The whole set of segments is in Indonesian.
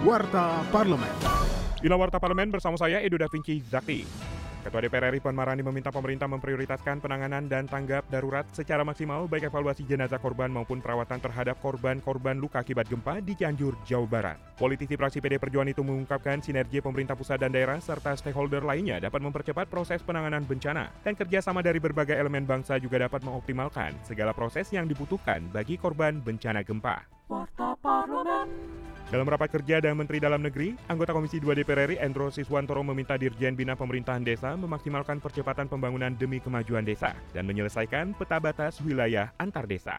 Warta Parlemen. Inilah Warta Parlemen bersama saya Edo Da Vinci Zakti. Ketua DPR RI Puan Marani meminta pemerintah memprioritaskan penanganan dan tanggap darurat secara maksimal baik evaluasi jenazah korban maupun perawatan terhadap korban-korban luka akibat gempa di Cianjur, Jawa Barat. Politisi fraksi PD Perjuangan itu mengungkapkan sinergi pemerintah pusat dan daerah serta stakeholder lainnya dapat mempercepat proses penanganan bencana dan kerjasama dari berbagai elemen bangsa juga dapat mengoptimalkan segala proses yang dibutuhkan bagi korban bencana gempa. Dalam rapat kerja dengan Menteri Dalam Negeri, anggota Komisi 2 DPR RI Endro Siswantoro meminta Dirjen Bina Pemerintahan Desa memaksimalkan percepatan pembangunan demi kemajuan desa dan menyelesaikan peta batas wilayah antar desa.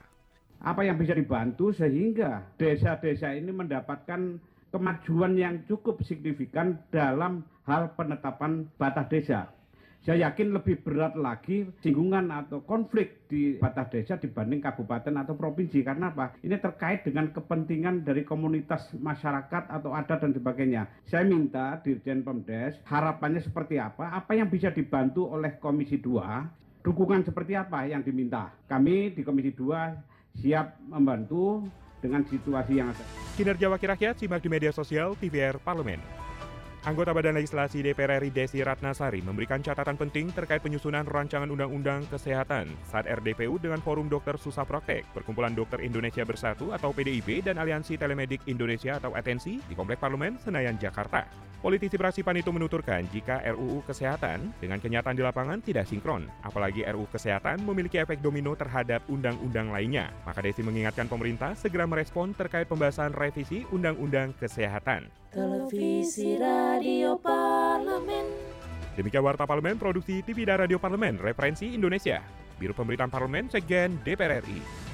Apa yang bisa dibantu sehingga desa-desa ini mendapatkan kemajuan yang cukup signifikan dalam hal penetapan batas desa. Saya yakin lebih berat lagi singgungan atau konflik di batas desa dibanding kabupaten atau provinsi. Karena apa? Ini terkait dengan kepentingan dari komunitas masyarakat atau adat dan sebagainya. Saya minta Dirjen Pemdes harapannya seperti apa? Apa yang bisa dibantu oleh Komisi 2? Dukungan seperti apa yang diminta? Kami di Komisi 2 siap membantu dengan situasi yang ada. Kinerja Wakil Rakyat simak di media sosial TVR Parlemen. Anggota Badan Legislasi DPR RI Desi Ratnasari memberikan catatan penting terkait penyusunan rancangan undang-undang kesehatan saat RDPU dengan Forum Dokter Susah Praktek, Perkumpulan Dokter Indonesia Bersatu atau PDIB dan Aliansi Telemedik Indonesia atau Atensi di Komplek Parlemen Senayan, Jakarta. Politisi Prasipan itu menuturkan jika RUU Kesehatan dengan kenyataan di lapangan tidak sinkron, apalagi RUU Kesehatan memiliki efek domino terhadap undang-undang lainnya. Maka Desi mengingatkan pemerintah segera merespon terkait pembahasan revisi Undang-Undang Kesehatan. Televisi Radio Parlemen. Demikian Warta Parlemen, Produksi TV dan Radio Parlemen, Referensi Indonesia. Biro Pemberitaan Parlemen, Sekjen DPR RI.